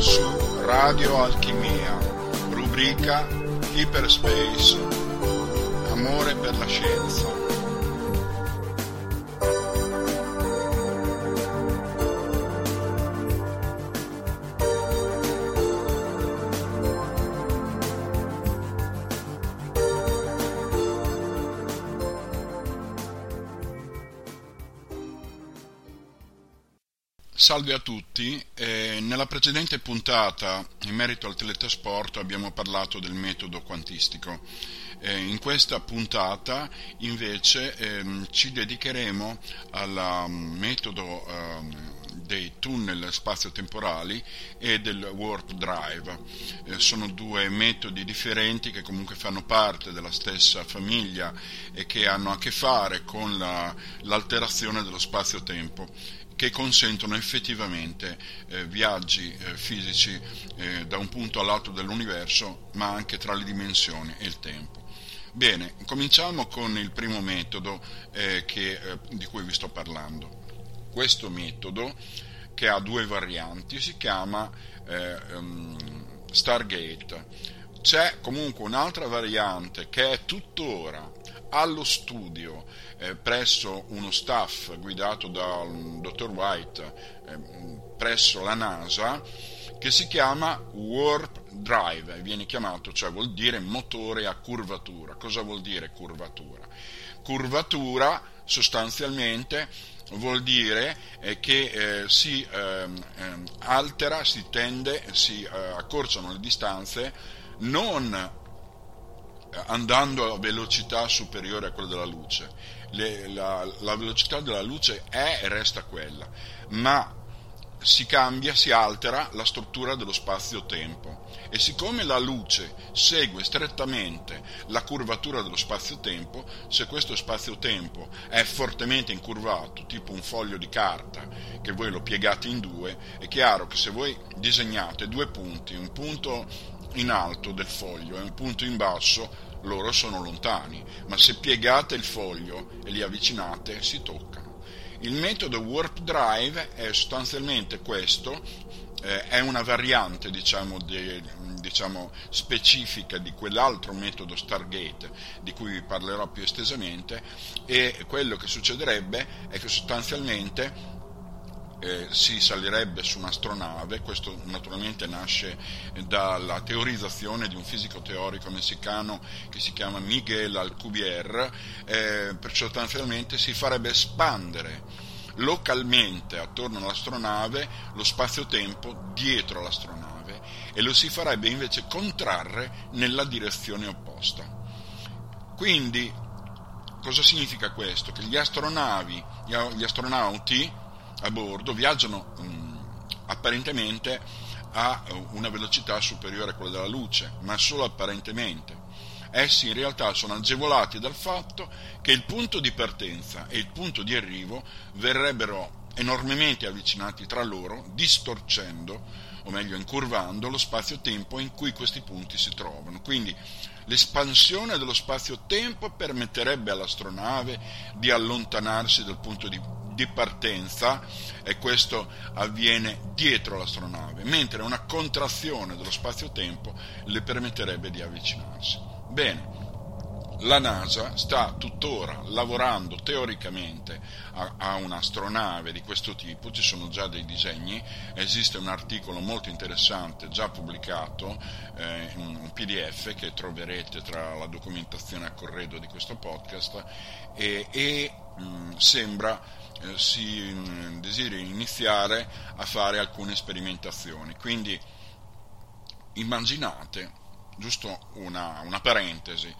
su Radio Alchimia, rubrica Hyperspace, amore per la scienza. Salve a tutti, eh, nella precedente puntata in merito al teletrasporto abbiamo parlato del metodo quantistico. Eh, in questa puntata invece ehm, ci dedicheremo al mm, metodo ehm, dei tunnel spazio-temporali e del warp drive. Eh, sono due metodi differenti che comunque fanno parte della stessa famiglia e che hanno a che fare con la, l'alterazione dello spazio-tempo che consentono effettivamente eh, viaggi eh, fisici eh, da un punto all'altro dell'universo, ma anche tra le dimensioni e il tempo. Bene, cominciamo con il primo metodo eh, che, eh, di cui vi sto parlando. Questo metodo, che ha due varianti, si chiama um, Stargate. C'è comunque un'altra variante che è tuttora allo studio eh, presso uno staff guidato dal dottor White eh, presso la NASA che si chiama Warp Drive, viene chiamato, cioè vuol dire motore a curvatura. Cosa vuol dire curvatura? Curvatura sostanzialmente vuol dire eh, che eh, si eh, altera, si tende, si eh, accorciano le distanze non andando a velocità superiore a quella della luce. Le, la, la velocità della luce è e resta quella, ma si cambia, si altera la struttura dello spazio-tempo e siccome la luce segue strettamente la curvatura dello spazio-tempo, se questo spazio-tempo è fortemente incurvato, tipo un foglio di carta che voi lo piegate in due, è chiaro che se voi disegnate due punti, un punto in alto del foglio e un punto in basso, loro sono lontani, ma se piegate il foglio e li avvicinate si toccano. Il metodo Warp Drive è sostanzialmente questo, eh, è una variante diciamo, de, diciamo, specifica di quell'altro metodo Stargate di cui vi parlerò più estesamente e quello che succederebbe è che sostanzialmente eh, si salirebbe su un'astronave, questo naturalmente nasce dalla teorizzazione di un fisico teorico messicano che si chiama Miguel Alcubierre, eh, perciò sostanzialmente si farebbe espandere localmente attorno all'astronave lo spazio-tempo dietro l'astronave e lo si farebbe invece contrarre nella direzione opposta. Quindi cosa significa questo? Che gli astronavi, gli astronauti a bordo viaggiano mh, mm, apparentemente a una velocità superiore a quella della luce, ma solo apparentemente. Essi in realtà sono agevolati dal fatto che il punto di partenza e il punto di arrivo verrebbero enormemente avvicinati tra loro, distorcendo, o meglio incurvando, lo spazio-tempo in cui questi punti si trovano. Quindi l'espansione dello spazio-tempo permetterebbe all'astronave di allontanarsi dal punto di di partenza e questo avviene dietro l'astronave, mentre una contrazione dello spazio-tempo le permetterebbe di avvicinarsi. Bene, la NASA sta tuttora lavorando teoricamente a, a, un'astronave di questo tipo, ci sono già dei disegni, esiste un articolo molto interessante già pubblicato, eh, un PDF che troverete tra la documentazione a corredo di questo podcast. E, e mh, sembra eh, si mm, desideri iniziare a fare alcune sperimentazioni. Quindi immaginate, giusto una, una parentesi,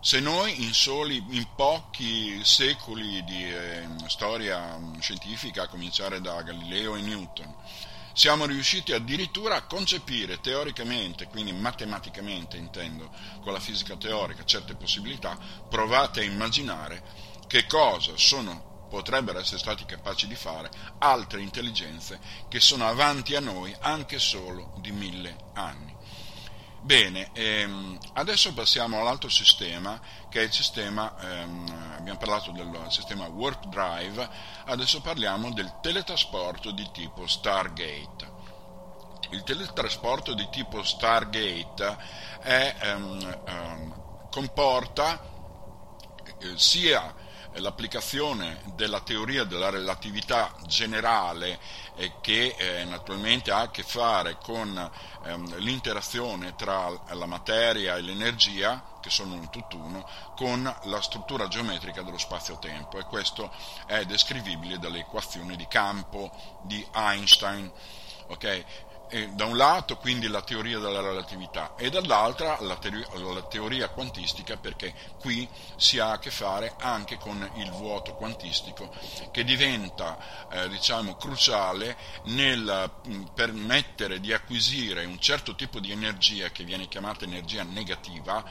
se noi in, soli, in pochi secoli di eh, storia scientifica, a cominciare da Galileo e Newton, siamo riusciti addirittura a concepire teoricamente, quindi matematicamente intendo, con la fisica teorica, certe possibilità, provate a immaginare che cosa sono potrebbero essere stati capaci di fare altre intelligenze che sono avanti a noi anche solo di mille anni. Bene, ehm, adesso passiamo all'altro sistema, che è il sistema, ehm, abbiamo parlato del sistema Warp Drive, adesso parliamo del teletrasporto di tipo Stargate. Il teletrasporto di tipo Stargate è, um, um, comporta eh, sia l'applicazione della teoria della relatività generale eh, che eh, naturalmente ha a che fare con ehm, l'interazione tra la materia e l'energia, che sono un tutt'uno, con la struttura geometrica dello spazio-tempo e questo è descrivibile dalle equazioni di campo di Einstein. Okay? Da un lato quindi la teoria della relatività e dall'altra la, teoria, la teoria quantistica perché qui si ha a che fare anche con il vuoto quantistico che diventa eh, diciamo cruciale nel mh, permettere di acquisire un certo tipo di energia che viene chiamata energia negativa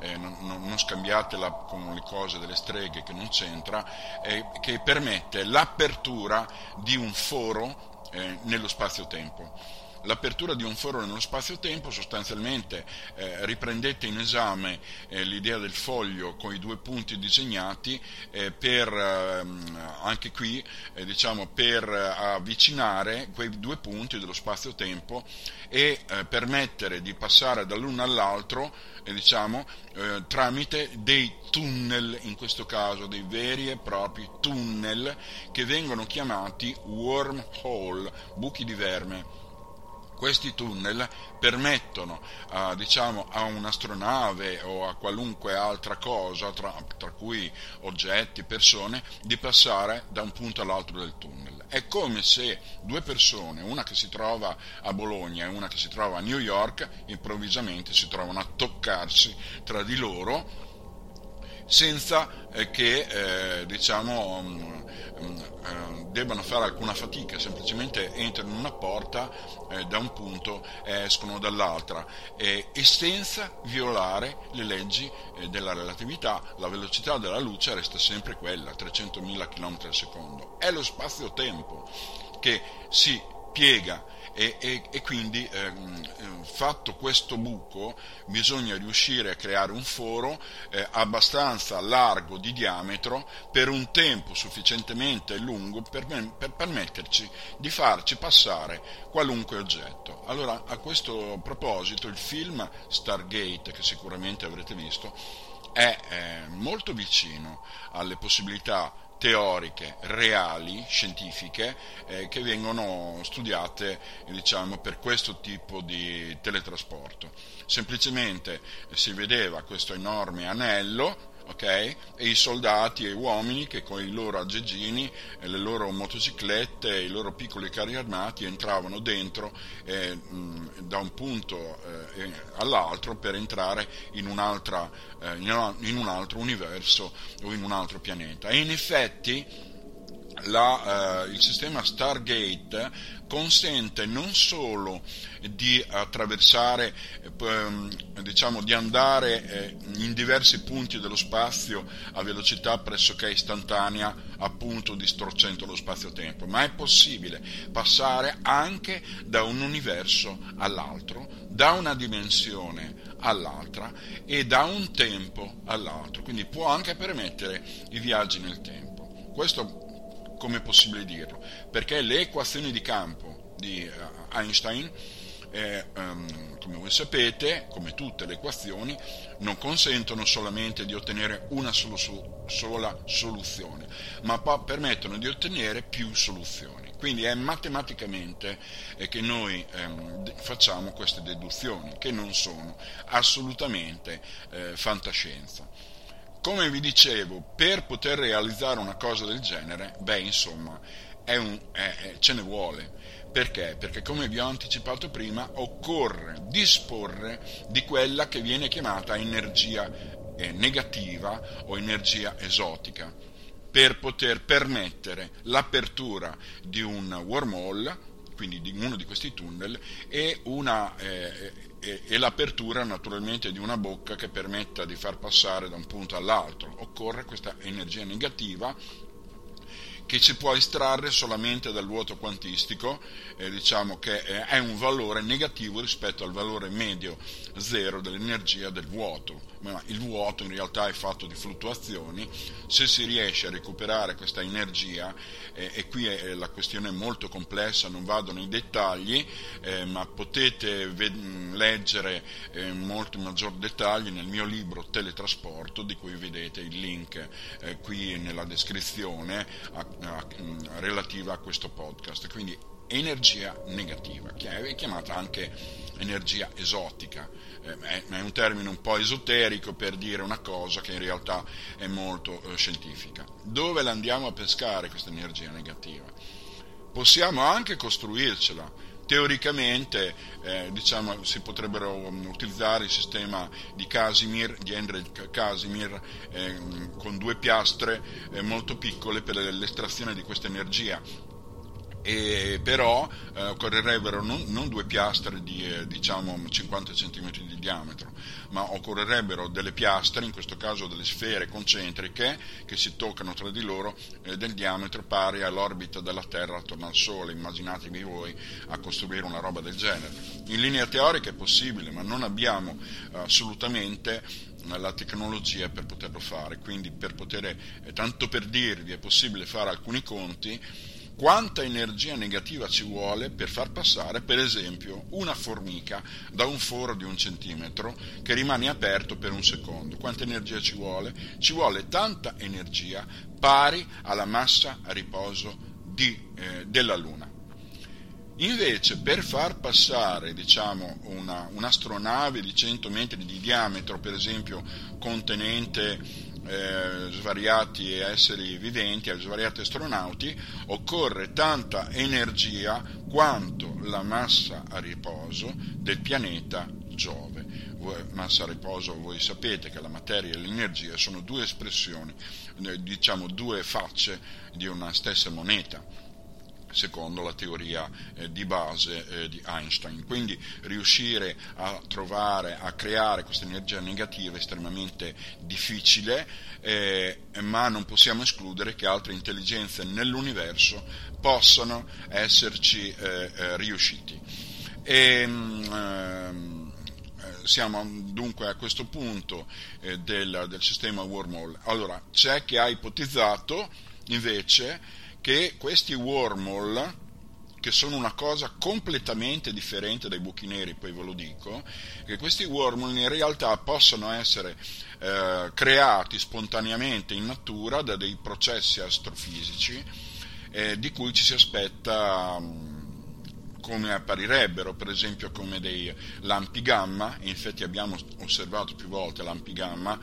eh, non, non, scambiatela con le cose delle streghe che non c'entra, eh, che permette l'apertura di un foro eh, nello spazio-tempo l'apertura di un foro nello spazio-tempo, sostanzialmente eh, riprendete in esame eh, l'idea del foglio con i due punti disegnati eh, per ehm, anche qui eh, diciamo, per avvicinare quei due punti dello spazio-tempo e eh, permettere di passare dall'uno all'altro eh, diciamo, tramite dei tunnel, in questo caso dei veri e propri tunnel che vengono chiamati wormhole, buchi di verme questi tunnel permettono uh, diciamo, a un'astronave o a qualunque altra cosa, tra, tra, cui oggetti, persone, di passare da un punto all'altro del tunnel. È come se due persone, una che si trova a Bologna e una che si trova a New York, improvvisamente si trovano a toccarsi tra di loro senza eh, che eh, diciamo, mm, mm, eh, debbano fare alcuna fatica, semplicemente entrano in una porta eh, da un punto e escono dall'altra e senza violare le leggi eh, della relatività, la velocità della luce resta sempre quella, 300.000 km al secondo. È lo spazio-tempo che si piega e, e, e quindi ehm, fatto questo buco bisogna riuscire a creare un foro eh, abbastanza largo di diametro per un tempo sufficientemente lungo per, per permetterci di farci passare qualunque oggetto. Allora a questo proposito il film Stargate che sicuramente avrete visto è eh, molto vicino alle possibilità teoriche, reali, scientifiche, eh, che vengono studiate diciamo, per questo tipo di teletrasporto. Semplicemente si vedeva questo enorme anello okay? e i soldati e gli uomini che con i loro aggeggini, le loro motociclette, i loro piccoli carri armati entravano dentro eh, mh, da un punto eh, all'altro per entrare in, eh, in un altro universo o in un altro pianeta. E in effetti la, eh, il sistema Stargate consente non solo di attraversare, eh, diciamo, di andare eh, in diversi punti dello spazio a velocità pressoché istantanea, appunto distorcendo lo spazio-tempo, ma è possibile passare anche da un universo all'altro, da una dimensione all'altra e da un tempo all'altro, quindi può anche permettere i viaggi nel tempo. Questo come è possibile dirlo? Perché le equazioni di campo di eh, Einstein, eh, um, come voi sapete, come tutte le equazioni, non consentono solamente di ottenere una solo, sola soluzione, ma permettono di ottenere più soluzioni. Quindi è matematicamente eh, che noi ehm, facciamo queste deduzioni, che non sono assolutamente eh, fantascienza come vi dicevo, per poter realizzare una cosa del genere, beh, insomma, un, è, è, ce ne vuole. Perché? Perché come vi ho anticipato prima, occorre disporre di quella che viene chiamata energia eh, negativa o energia esotica per poter permettere l'apertura di un wormhole, quindi di uno di questi tunnel, e una eh, e, e l'apertura naturalmente di una bocca che permetta di far passare da un punto all'altro. Occorre questa energia negativa che si può estrarre solamente dal vuoto quantistico, eh, diciamo che è un valore negativo rispetto al valore medio zero dell'energia del vuoto. Ma il vuoto in realtà è fatto di fluttuazioni, se si riesce a recuperare questa energia, eh, e qui è, la questione è molto complessa, non vado nei dettagli, eh, ma potete ved- leggere eh, molti maggior dettagli nel mio libro Teletrasporto, di cui vedete il link eh, qui nella descrizione. A, relativa a questo podcast, quindi energia negativa, che è chiamata anche energia esotica, eh, è un termine un po' esoterico per dire una cosa che in realtà è molto eh, scientifica. Dove la andiamo a pescare questa energia negativa? Possiamo anche costruircela, teoricamente eh, diciamo, si potrebbero um, utilizzare il sistema di Casimir, di Henry Casimir, eh, con due piastre eh, molto piccole per l'estrazione di questa energia. E però eh, occorrerebbero non, non, due piastre di eh, diciamo 50 cm di diametro, ma occorrerebbero delle piastre, in questo caso delle sfere concentriche che si toccano tra di loro eh, del diametro pari all'orbita della Terra attorno al Sole. Immaginatevi voi a costruire una roba del genere. In linea teorica è possibile, ma non abbiamo eh, assolutamente eh, la tecnologia per poterlo fare, quindi per poter, eh, tanto per dirvi, è possibile fare alcuni conti quanta energia negativa ci vuole per far passare, per esempio, una formica da un foro di un centimetro che rimane aperto per un secondo. Quanta energia ci vuole? Ci vuole tanta energia pari alla massa a riposo di, eh, della Luna. Invece, per far passare diciamo, una, un'astronave di 100 metri di diametro, per esempio contenente eh, svariati esseri viventi, a svariati astronauti, occorre tanta energia quanto la massa a riposo del pianeta Giove. Massa a riposo, voi sapete che la materia e l'energia sono due espressioni, eh, diciamo due facce di una stessa moneta secondo la teoria eh, di base eh, di Einstein. Quindi riuscire a trovare, a creare questa energia negativa è estremamente difficile, eh, ma non possiamo escludere che altre intelligenze nell'universo possano esserci eh, eh, riusciti. E, mh, ehm, siamo dunque a questo punto eh, del, del sistema wormhole. Allora, c'è chi ha ipotizzato invece che questi wormhole che sono una cosa completamente differente dai buchi neri, poi ve lo dico, che questi wormhole in realtà possono essere eh, creati spontaneamente in natura da dei processi astrofisici eh, di cui ci si aspetta mh, come apparirebbero, per esempio come dei lampi gamma, infatti abbiamo osservato più volte lampi gamma,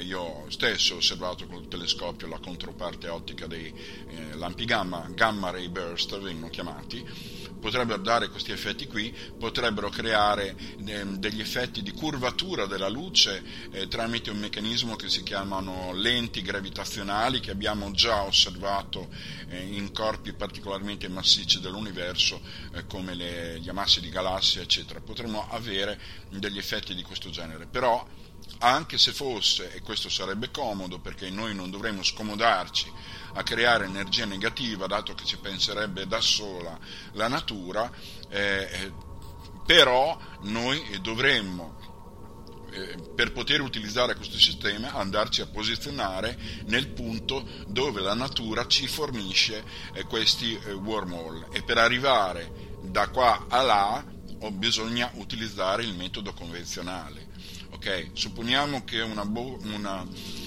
io stesso ho osservato col telescopio la controparte ottica dei eh, lampi gamma, gamma ray burst vengono chiamati, potrebbero dare questi effetti qui, potrebbero creare eh, degli effetti di curvatura della luce eh, tramite un meccanismo che si chiamano lenti gravitazionali che abbiamo già osservato eh, in corpi particolarmente massicci dell'universo eh, come le, gli amassi di galassie eccetera. Potremmo avere degli effetti di questo genere, però anche se fosse, e questo sarebbe comodo perché noi non dovremmo scomodarci a creare energia negativa, dato che ci penserebbe da sola la natura, eh, eh però noi dovremmo eh, per poter utilizzare questo sistema andarci a posizionare nel punto dove la natura ci fornisce eh, questi wormhole e per arrivare da qua a là oh, bisogna utilizzare il metodo convenzionale. Okay? Supponiamo che una bo- una,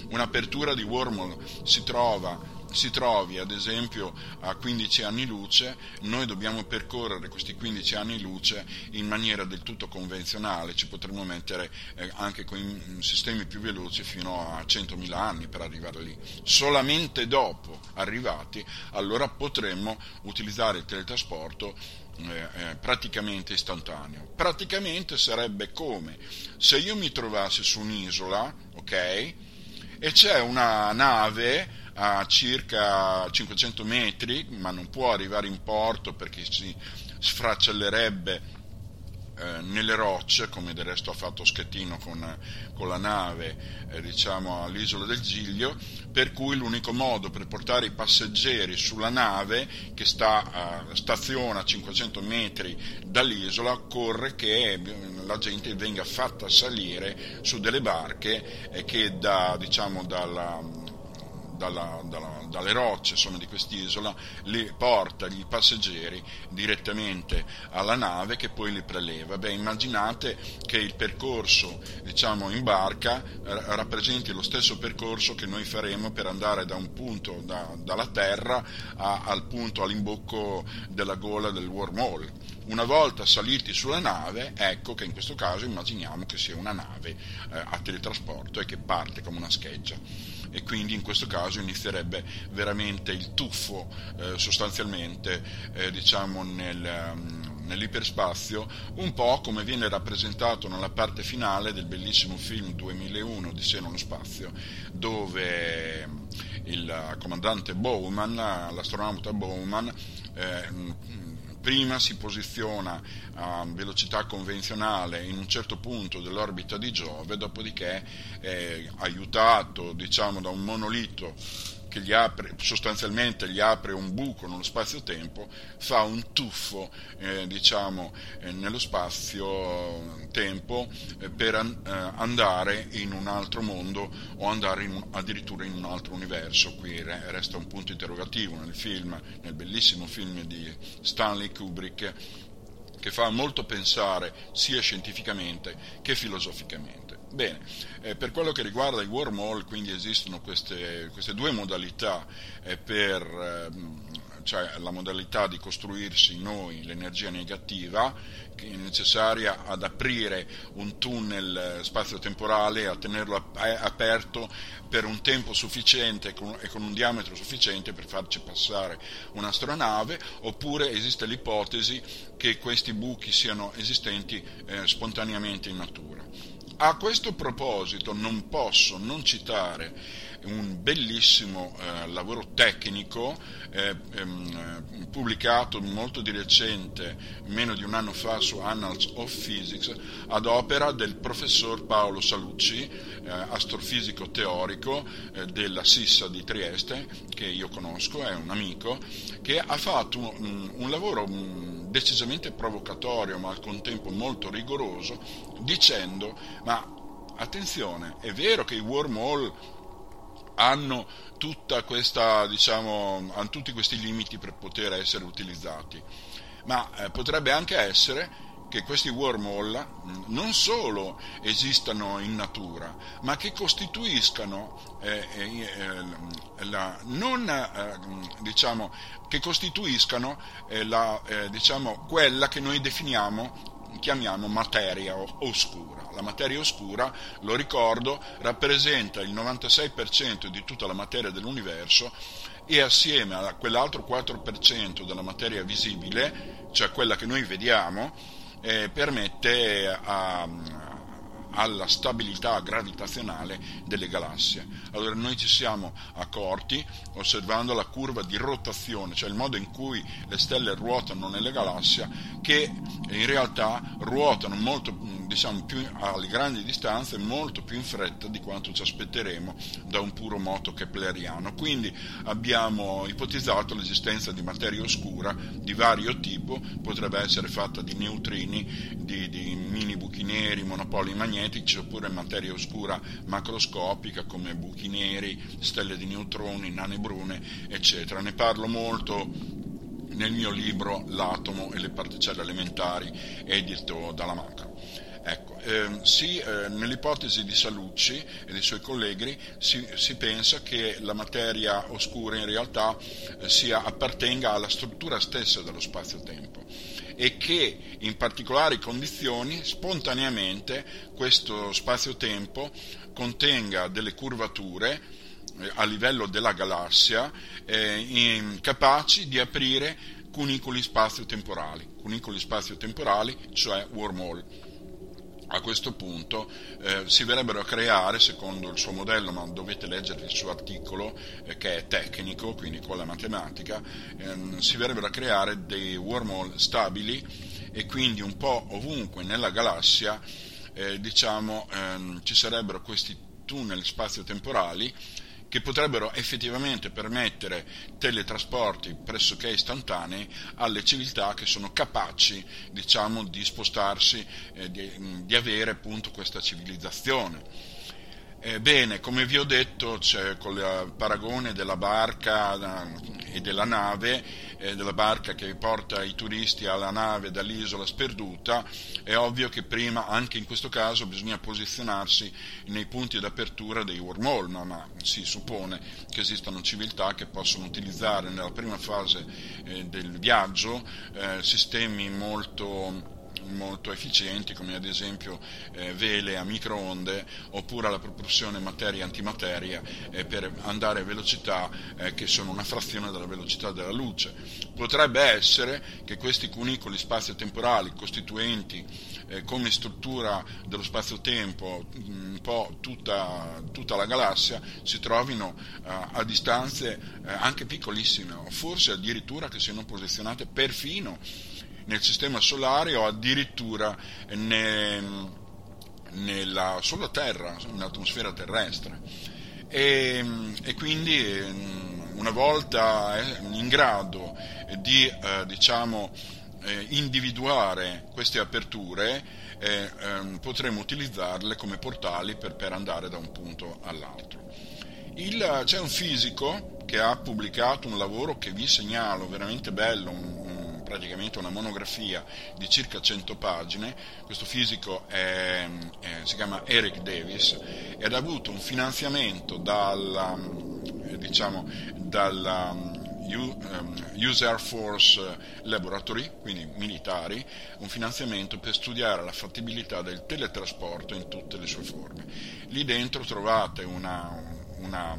un'apertura di wormhole si trova si trovi ad esempio a 15 anni luce, noi dobbiamo percorrere questi 15 anni luce in maniera del tutto convenzionale, ci potremmo mettere eh, anche con sistemi più veloci fino a 100.000 anni per arrivare lì. Solamente dopo arrivati, allora potremmo utilizzare il teletrasporto eh, eh, praticamente istantaneo. Praticamente sarebbe come se io mi trovassi su un'isola, ok? E c'è una nave a circa 500 metri, ma non può arrivare in porto perché si sfracellerebbe eh, nelle rocce, come del resto ha fatto Schettino con, con la nave eh, diciamo, all'isola del Giglio, per cui l'unico modo per portare i passeggeri sulla nave che sta a stazione a 500 metri dall'isola occorre che la gente venga fatta salire su delle barche eh, che da, diciamo, dalla, dalla, dalla, dalle rocce insomma, di quest'isola, li porta i passeggeri direttamente alla nave che poi li preleva. Beh, immaginate che il percorso diciamo, in barca rappresenti lo stesso percorso che noi faremo per andare da un punto da, dalla terra a, al punto all'imbocco della gola del wormhole. Una volta saliti sulla nave, ecco che in questo caso immaginiamo che sia una nave eh, a teletrasporto e che parte come una scheggia e quindi in questo caso inizierebbe veramente il tuffo eh, sostanzialmente eh, diciamo nel, um, nell'iperspazio, un po' come viene rappresentato nella parte finale del bellissimo film 2001 di Seno nello spazio, dove il comandante Bowman, l'astronauta Bowman, eh, prima si posiziona a velocità convenzionale in un certo punto dell'orbita di Giove, dopodiché è aiutato diciamo, da un monolito che gli apre, sostanzialmente gli apre un buco nello spazio-tempo, fa un tuffo eh, diciamo, eh, nello spazio-tempo eh, per an- eh, andare in un altro mondo o andare in un, addirittura in un altro universo. Qui re- resta un punto interrogativo nel film, nel bellissimo film di Stanley Kubrick che fa molto pensare sia scientificamente che filosoficamente. Bene, eh, per quello che riguarda i wormhole, quindi esistono queste, queste due modalità eh, per eh, cioè la modalità di costruirsi noi l'energia negativa che è necessaria ad aprire un tunnel spazio-temporale, a tenerlo aperto per un tempo sufficiente e con un diametro sufficiente per farci passare un'astronave, oppure esiste l'ipotesi che questi buchi siano esistenti eh, spontaneamente in natura. A questo proposito non posso non citare un bellissimo eh, lavoro tecnico eh, ehm, pubblicato molto di recente, meno di un anno fa, su Annals of Physics, ad opera del professor Paolo Salucci, eh, astrofisico teorico eh, della Sissa di Trieste, che io conosco, è un amico, che ha fatto un, un lavoro mm, decisamente provocatorio, ma al contempo molto rigoroso, dicendo, ma attenzione, è vero che i wormhole hanno, questa, diciamo, hanno tutti questi limiti per poter essere utilizzati, ma eh, potrebbe anche essere che questi wormhole non solo esistano in natura, ma che costituiscano, eh, eh, eh la, non, eh, diciamo, che costituiscano eh, la, diciamo, quella che noi definiamo chiamiamo materia oscura. La materia oscura, lo ricordo, rappresenta il 96% di tutta la materia dell'universo e assieme a quell'altro 4% della materia visibile, cioè quella che noi vediamo, eh, permette a, alla stabilità gravitazionale delle galassie. Allora noi ci siamo accorti, osservando la curva di rotazione, cioè il modo in cui le stelle ruotano nelle galassie, che in realtà ruotano molto diciamo, più alle grandi distanze molto più in fretta di quanto ci aspetteremo da un puro moto kepleriano. Quindi abbiamo ipotizzato l'esistenza di materia oscura di vario tipo, potrebbe essere fatta di neutrini, di, di mini buchi neri, monopoli magnetici oppure materia oscura macroscopica come buchi neri, stelle di neutroni, nane brune, eccetera. Ne parlo molto nel mio libro L'atomo e le particelle elementari, edito dalla Macro. Ecco, ehm, sì, eh, nell'ipotesi di Salucci e dei suoi colleghi si, si pensa che la materia oscura in realtà eh, sia, appartenga alla struttura stessa dello spazio-tempo e che in particolari condizioni spontaneamente questo spazio-tempo contenga delle curvature eh, a livello della galassia eh, in, capaci di aprire cunicoli spazio-temporali, cunicoli spazio-temporali, cioè wormhole a questo punto eh, si verrebbero a creare, secondo il suo modello, ma dovete leggere il suo articolo eh, che è tecnico, quindi con la matematica, ehm, si verrebbero a creare dei wormhole stabili e quindi un po' ovunque nella galassia eh, diciamo, ehm, ci sarebbero questi tunnel spazio-temporali che potrebbero effettivamente permettere teletrasporti pressoché istantanei alle civiltà che sono capaci diciamo, di spostarsi, eh, di, di avere appunto questa civilizzazione. Ebbene, come vi ho detto, c'è con il paragone della barca e della nave, eh, della barca che porta i turisti alla nave dall'isola sperduta, è ovvio che prima, anche in questo caso, bisogna posizionarsi nei punti d'apertura dei wormhole, no? ma si suppone che esistano civiltà che possono utilizzare nella prima fase eh, del viaggio eh, sistemi molto molto efficienti come ad esempio eh, vele a microonde oppure la propulsione materia-antimateria eh, per andare a velocità eh, che sono una frazione della velocità della luce. Potrebbe essere che questi cunicoli spazio-temporali costituenti eh, come struttura dello spazio-tempo un po' tutta, tutta la galassia si trovino eh, a distanze anche piccolissime o forse addirittura che siano posizionate perfino nel sistema solare o addirittura ne, nella sola Terra, nell'atmosfera terrestre. E, e, quindi mm, una volta eh, in grado di eh, diciamo, eh, individuare queste aperture eh, ehm, potremo utilizzarle come portali per, per, andare da un punto all'altro. Il, c'è un fisico che ha pubblicato un lavoro che vi segnalo, veramente bello, un, praticamente una monografia di circa 100 pagine, questo fisico è, è, si chiama Eric Davis ed ha avuto un finanziamento dalla, diciamo, dalla US Air Force Laboratory, quindi militari, un finanziamento per studiare la fattibilità del teletrasporto in tutte le sue forme. Lì dentro trovate una, una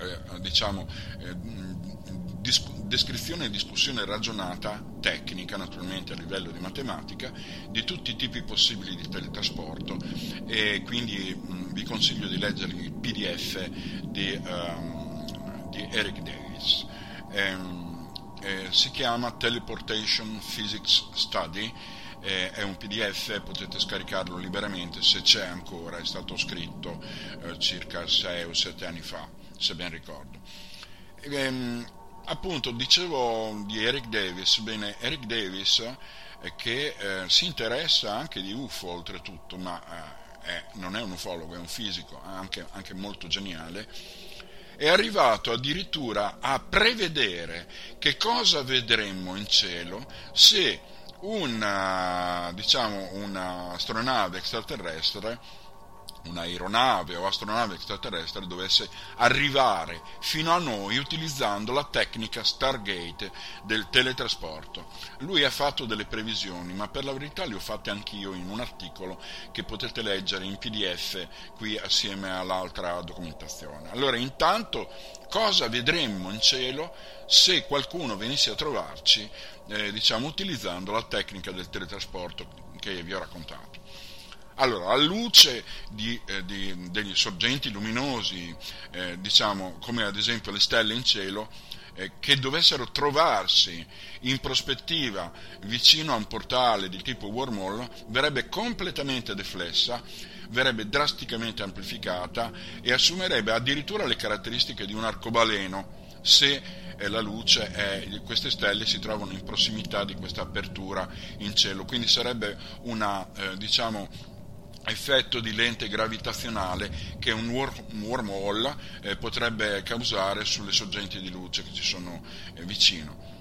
eh, diciamo, eh, dis- descrizione e discussione ragionata, tecnica naturalmente a livello di matematica, di tutti i tipi possibili di teletrasporto e quindi mh, vi consiglio di leggere il PDF di, um, di Eric Davis. Um, eh, si chiama Teleportation Physics Study, eh, è un PDF, potete scaricarlo liberamente se c'è ancora, è stato scritto eh, circa 6 o 7 anni fa, se ben ricordo. Ehm, appunto dicevo di Eric Davis, bene, Eric Davis eh, che eh, si interessa anche di UFO oltretutto, ma eh, è, non è un ufologo, è un fisico, anche, anche molto geniale, è arrivato addirittura a prevedere che cosa vedremmo in cielo se una, diciamo, un'astronave extraterrestre un'aeronave o astronave extraterrestre dovesse arrivare fino a noi utilizzando la tecnica Stargate del teletrasporto. Lui ha fatto delle previsioni, ma per la verità le ho fatte anch'io in un articolo che potete leggere in PDF qui assieme all'altra documentazione. Allora, intanto, cosa vedremmo in cielo se qualcuno venisse a trovarci, eh, diciamo, utilizzando la tecnica del teletrasporto che vi ho raccontato? Allora, alla luce di, eh, di, degli sorgenti luminosi, eh, diciamo come ad esempio le stelle in cielo, eh, che dovessero trovarsi in prospettiva vicino a un portale di tipo wormhole, verrebbe completamente deflessa, verrebbe drasticamente amplificata e assumerebbe addirittura le caratteristiche di un arcobaleno se eh, la luce e queste stelle si trovano in prossimità di questa apertura in cielo. Quindi sarebbe una, eh, diciamo, effetto di lente gravitazionale che un wormhole eh, potrebbe causare sulle sorgenti di luce che ci sono eh, vicino.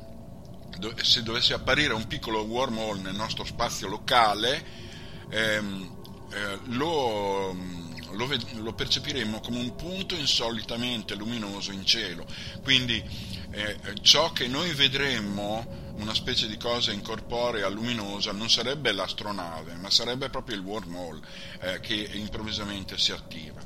Do- se dovesse apparire un piccolo wormhole nel nostro spazio locale, ehm, eh, lo, lo, ved- lo, percepiremo come un punto insolitamente luminoso in cielo. Quindi eh, ciò che noi vedremmo una specie di cosa incorporea luminosa non sarebbe l'astronave, ma sarebbe proprio il wormhole eh, che improvvisamente si attiva.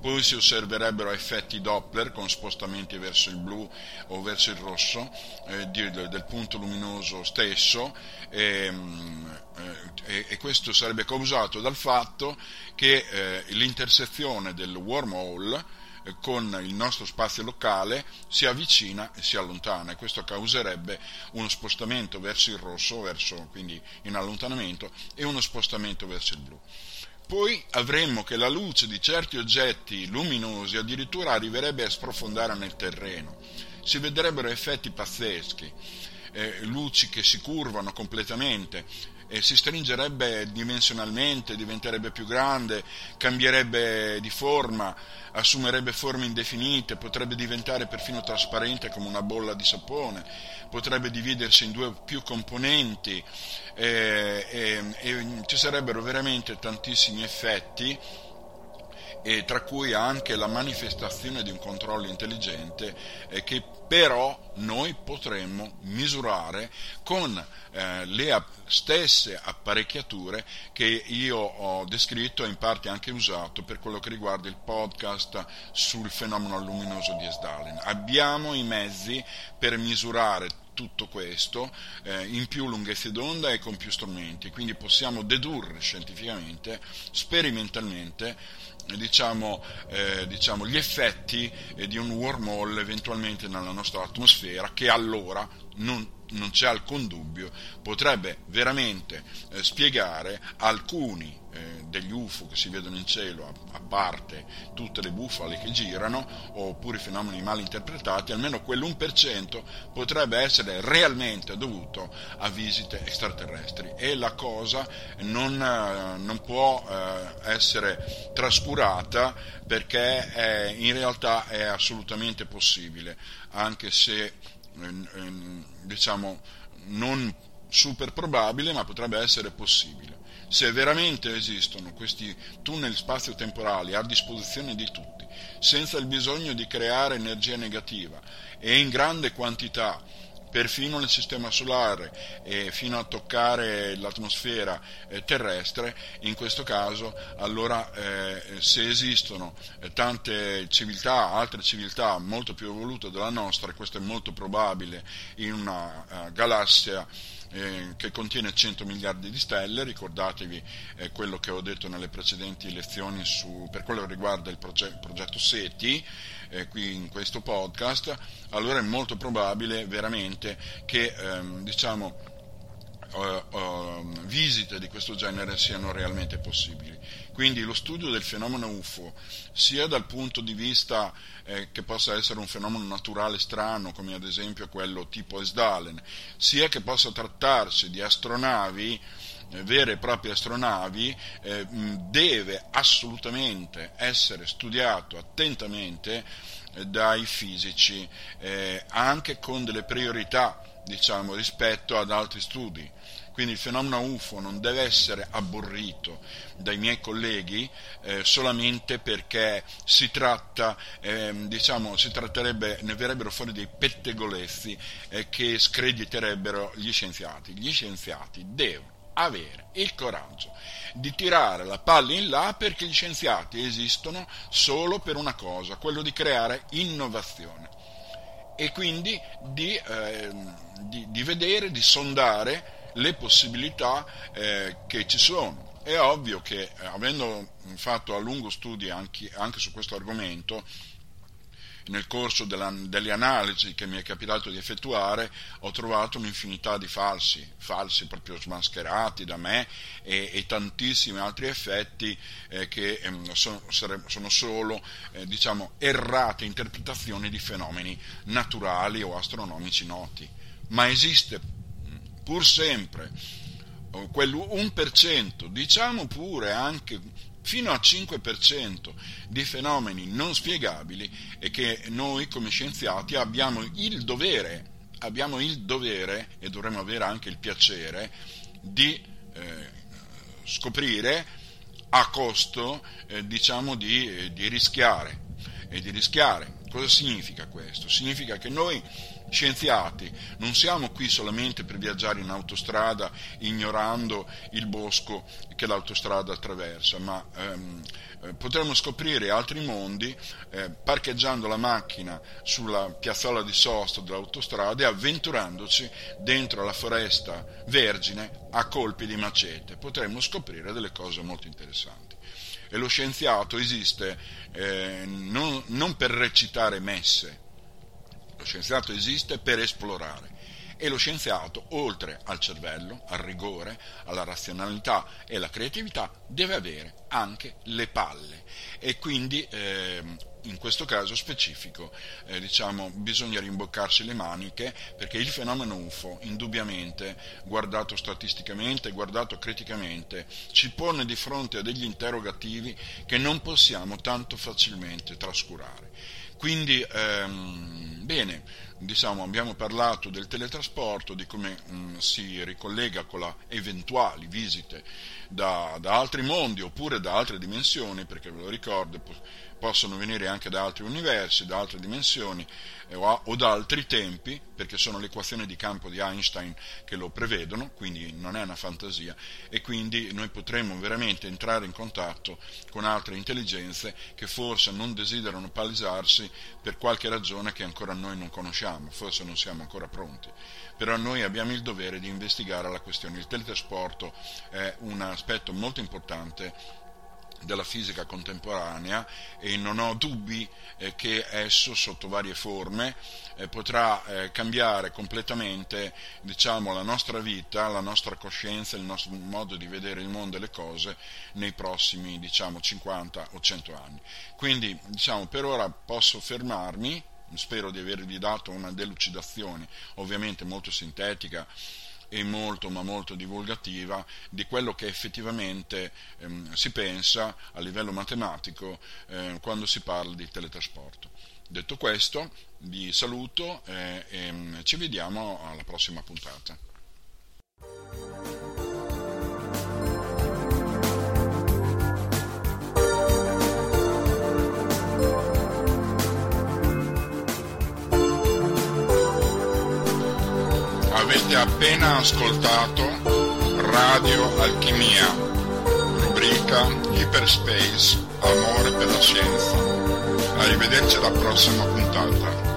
Poi si osserverebbero effetti Doppler con spostamenti verso il blu o verso il rosso eh, di, del punto luminoso stesso ehm, eh, e, e, questo sarebbe causato dal fatto che eh, l'intersezione del wormhole con il nostro spazio locale si avvicina e si allontana e questo causerebbe uno spostamento verso il rosso, verso, quindi in allontanamento, e uno spostamento verso il blu. Poi avremmo che la luce di certi oggetti luminosi addirittura arriverebbe a sprofondare nel terreno. Si vedrebbero effetti pazzeschi, eh, luci che si curvano completamente, e si stringerebbe dimensionalmente, diventerebbe più grande, cambierebbe di forma, assumerebbe forme indefinite, potrebbe diventare perfino trasparente come una bolla di sapone, potrebbe dividersi in due o più componenti e, e, e ci sarebbero veramente tantissimi effetti e tra cui anche la manifestazione di un controllo intelligente eh, che però noi potremmo misurare con eh, le stesse apparecchiature che io ho descritto e in parte anche usato per quello che riguarda il podcast sul fenomeno luminoso di Esdalen. Abbiamo i mezzi per misurare tutto questo eh, in più lunghezze d'onda e con più strumenti, quindi possiamo dedurre scientificamente, sperimentalmente, diciamo, eh, diciamo, gli effetti eh, di un wormhole eventualmente nella nostra atmosfera che allora non non c'è alcun dubbio, potrebbe veramente eh, spiegare alcuni eh, degli UFO che si vedono in cielo, a, parte tutte le bufale che girano, oppure i fenomeni mal interpretati, almeno quell'1% potrebbe essere realmente dovuto a visite extraterrestri e la cosa non, eh, non può eh, essere trascurata perché è, in realtà è assolutamente possibile, anche se diciamo, non super probabile, ma potrebbe essere possibile. Se veramente esistono questi tunnel spazio-temporali a disposizione di tutti, senza il bisogno di creare energia negativa e in grande quantità, perfino nel sistema solare e fino a toccare l'atmosfera eh, terrestre, in questo caso allora eh, se esistono eh, tante civiltà, altre civiltà molto più evolute della nostra, questo è molto probabile in una uh, galassia eh, che contiene 100 miliardi di stelle, ricordatevi eh, quello che ho detto nelle precedenti lezioni su, per quello che riguarda il progetto, progetto SETI, eh, qui in questo podcast, allora è molto probabile veramente che ehm, diciamo, Uh, uh, visite di questo genere siano realmente possibili. Quindi lo studio del fenomeno UFO, sia dal punto di vista eh, che possa essere un fenomeno naturale strano, come ad esempio quello tipo Esdalen, sia che possa trattarsi di astronavi, eh, vere e proprie astronavi, eh, deve assolutamente essere studiato attentamente eh, dai fisici, eh, anche con delle priorità diciamo, rispetto ad altri studi. Quindi il fenomeno UFO non deve essere abborrito dai miei colleghi eh, solamente perché si tratta, eh, diciamo, si tratterebbe, ne verrebbero fuori dei pettegolezzi eh, che screditerebbero gli scienziati. Gli scienziati devono avere il coraggio di tirare la palla in là perché gli scienziati esistono solo per una cosa, quello di creare innovazione e quindi di, eh, di, di vedere, di sondare le possibilità eh, che ci sono. È ovvio che eh, avendo fatto a lungo studi anche, anche su questo argomento, nel corso della, delle analisi che mi è capitato di effettuare ho trovato un'infinità di falsi, falsi proprio smascherati da me e, e tantissimi altri effetti eh, che eh, sono, sono, solo eh, diciamo, errate interpretazioni di fenomeni naturali o astronomici noti. Ma esiste pur sempre quell'1%, diciamo pure anche fino al 5% di fenomeni non spiegabili e che noi come scienziati abbiamo il dovere, abbiamo il dovere e dovremmo avere anche il piacere di eh, scoprire a costo eh, diciamo di, eh, di rischiare e di rischiare. Cosa significa questo? Significa che noi scienziati, non siamo qui solamente per viaggiare in autostrada ignorando il bosco che l'autostrada attraversa, ma ehm, eh, potremmo scoprire altri mondi eh, parcheggiando la macchina sulla piazzola di sosta dell'autostrada e avventurandoci dentro la foresta vergine a colpi di macete. Potremmo scoprire delle cose molto interessanti. E lo scienziato esiste eh, non, non per recitare messe, lo scienziato esiste per esplorare e lo scienziato, oltre al cervello, al rigore, alla razionalità e alla creatività, deve avere anche le palle. E quindi eh, in questo caso specifico eh, diciamo, bisogna rimboccarsi le maniche perché il fenomeno UFO indubbiamente guardato statisticamente guardato criticamente ci pone di fronte a degli interrogativi che non possiamo tanto facilmente trascurare. Quindi ehm, bene diciamo, abbiamo parlato del teletrasporto, di come mh, mm, si ricollega con le eventuali visite da, da, altri mondi oppure da altre dimensioni, perché ve lo ricordo, possono venire anche da altri universi, da altre dimensioni eh, o, o, da altri tempi, perché sono le equazioni di campo di Einstein che lo prevedono, quindi non è una fantasia, e quindi noi potremmo veramente entrare in contatto con altre intelligenze che forse non desiderano palesarsi per qualche ragione che ancora noi non conosciamo, forse non siamo ancora pronti. Però noi abbiamo il dovere di investigare la questione. Il teletrasporto è un aspetto molto importante della fisica contemporanea e non ho dubbi eh, che esso sotto varie forme eh, potrà eh, cambiare completamente diciamo, la nostra vita, la nostra coscienza, il nostro modo di vedere il mondo e le cose nei prossimi diciamo, 50 o 100 anni. Quindi diciamo, per ora posso fermarmi, spero di avervi dato una delucidazione ovviamente molto sintetica e molto ma molto divulgativa di quello che effettivamente ehm, si pensa a livello matematico eh, quando si parla di teletrasporto. Detto questo, vi saluto eh, e ci vediamo alla prossima puntata. Avete appena ascoltato Radio Alchimia, rubrica Hyperspace, amore per la scienza. Arrivederci alla prossima puntata.